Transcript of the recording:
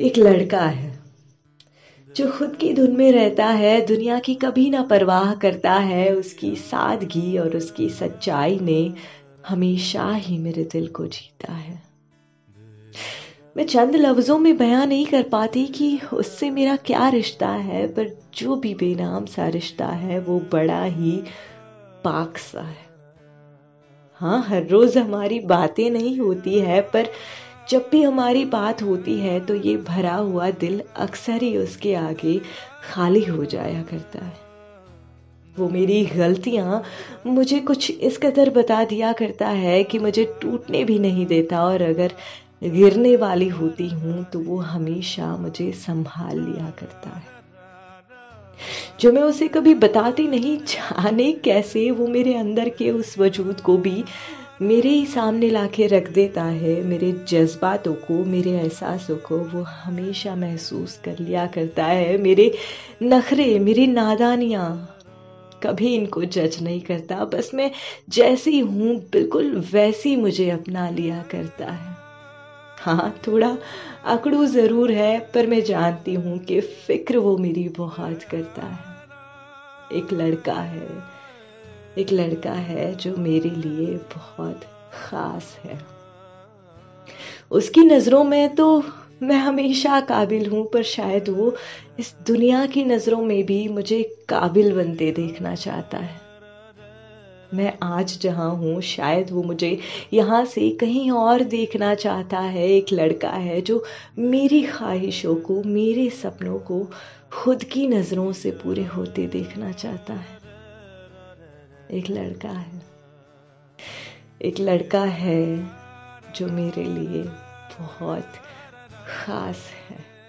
एक लड़का है, जो खुद की धुन में रहता है, दुनिया की कभी ना परवाह करता है, उसकी सादगी और उसकी सच्चाई ने हमेशा ही मेरे दिल को जीता है। मैं चंद लफ्जों में बयां नहीं कर पाती कि उससे मेरा क्या रिश्ता है, पर जो भी बेनाम सा रिश्ता है, वो बड़ा ही पाक सा है। हाँ हर रोज हमारी बातें नहीं होती है, पर जब भी हमारी बात होती है तो ये भरा हुआ दिल अक्सर ही उसके आगे खाली हो जाया करता है। वो मेरी गलतियाँ मुझे कुछ इस कदर बता दिया करता है कि मुझे टूटने भी नहीं देता और अगर गिरने वाली होती हूँ तो वो हमेशा मुझे संभाल लिया करता है। जो मैं उसे कभी बताती नहीं, जाने कैसे वो मेरे अंदर के उस वजूद को भी मेरे ही सामने लाके रख देता है, मेरे जज्बातों को, मेरे एहसासों को, वो हमेशा महसूस कर लिया करता है। मेरे नखरे, मेरी नादानियाँ, कभी इनको जज नहीं करता। बस मैं जैसी हूँ, बिल्कुल वैसी मुझे अपना लिया करता है। हाँ थोड़ा अकड़ू ज़रूर है, पर मैं जानती हूँ कि फ़िक्र वो मेरी बहुत करता है। एक लड़का है एक लड़का है जो मेरे लिए बहुत खास है। उसकी नज़रों में तो मैं हमेशा काबिल हूँ, पर शायद वो इस दुनिया की नज़रों में भी मुझे काबिल बनते देखना चाहता है। मैं आज जहाँ हूँ, शायद वो मुझे यहाँ से कहीं और देखना चाहता है। एक लड़का है जो मेरी ख्वाहिशों को, मेरे सपनों को खुद की नज़रों से पूरे होते देखना चाहता है। एक लड़का है। एक लड़का है जो मेरे लिए बहुत ख़ास है।